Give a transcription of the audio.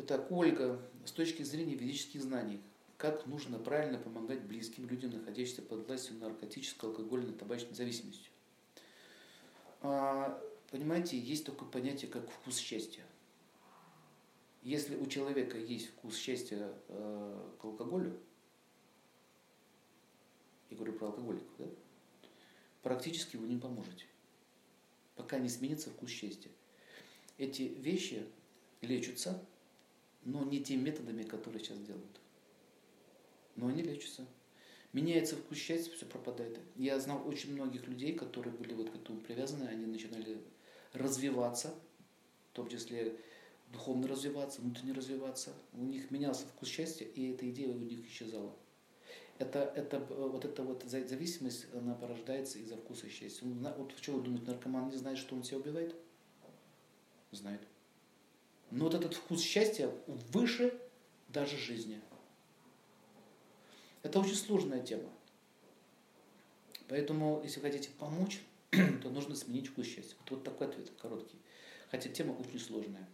Итак, Ольга, с точки зрения ведических знаний, как нужно правильно помогать близким людям, находящимся под властью наркотической, алкогольной, табачной зависимости. А, понимаете, есть такое понятие, как вкус счастья. Если у человека есть вкус счастья э, к алкоголю, я говорю про алкоголиков, да, практически вы не поможете, пока не сменится вкус счастья. Эти вещи лечатся, но не теми методами, которые сейчас делают. Но они лечатся. Меняется вкус счастья, все пропадает. Я знал очень многих людей, которые были вот к этому привязаны, они начинали развиваться, в том числе духовно развиваться, внутренне развиваться. У них менялся вкус счастья, и эта идея у них исчезала. Это, это, вот эта вот зависимость, она порождается из-за вкуса счастья. Вот что вы думаете, наркоман не знает, что он себя убивает? Знает. Но вот этот вкус счастья выше даже жизни. Это очень сложная тема. Поэтому, если хотите помочь, то нужно сменить вкус счастья. Вот, вот такой ответ, короткий. Хотя тема очень сложная.